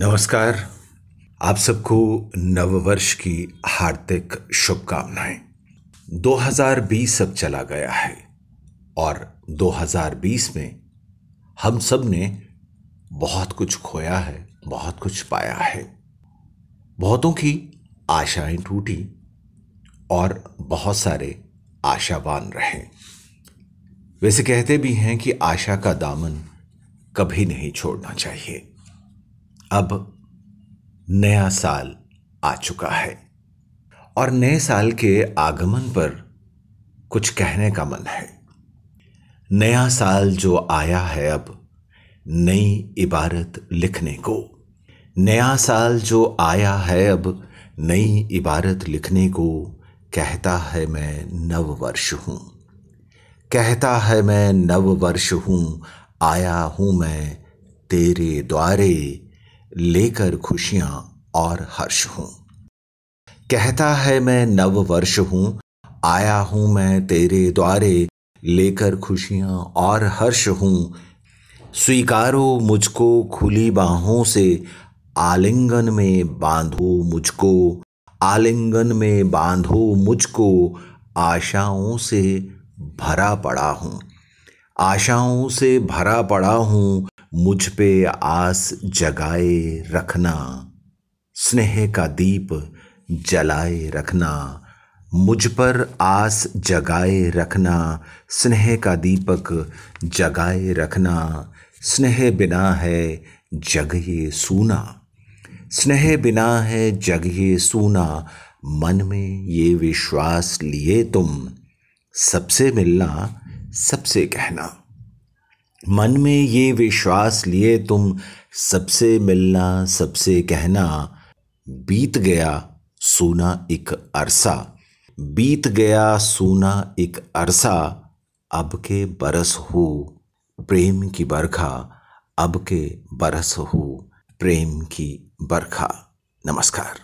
नमस्कार। आप सबको नववर्ष की हार्दिक शुभकामनाएँ। 2020 अब चला गया है और 2020 में हम सबने बहुत कुछ खोया है, बहुत कुछ पाया है। बहुतों की आशाएँ टूटी और बहुत सारे आशावान रहे। वैसे कहते भी हैं कि आशा का दामन कभी नहीं छोड़ना चाहिए। अब नया साल आ चुका है। और नए साल के आगमन पर कुछ कहने का मन है। नया साल जो आया है अब नई इबारत लिखने को। नया साल जो आया है अब नई इबारत लिखने को कहता है मैं नव वर्ष हूँ। कहता है मैं नव वर्ष हूँ, आया हूँ मैं तेरे द्वारे। लेकर खुशियाँ और हर्ष हूँ। कहता है, मैं नव वर्ष हूँ, आया हूँ मैं तेरे द्वारे, लेकर खुशियाँ और हर्ष हूँ। स्वीकारो मुझको खुली बाहों से, आलिंगन में बांधो मुझको, आलिंगन में बांधो मुझको, आशाओं से भरा पड़ा हूँ, आशाओं से भरा पड़ा हूँ मुझ पे आस जगाए रखना, स्नेह का दीप जलाए रखना, मुझ पर आस जगाए रखना, स्नेह का दीपक जगाए रखना, स्नेह बिना है जग ये सूना, स्नेह बिना है जग ये सूना, मन में ये विश्वास लिए तुम, सबसे मिलना सबसे कहना। मन में ये विश्वास लिए तुम सबसे मिलना, सबसे कहना। बीत गया सोना एक अरसा। बीत गया सोना एक अरसा। अब के बरस हो, प्रेम की बरखा। अब के बरस हो, प्रेम की बरखा। नमस्कार।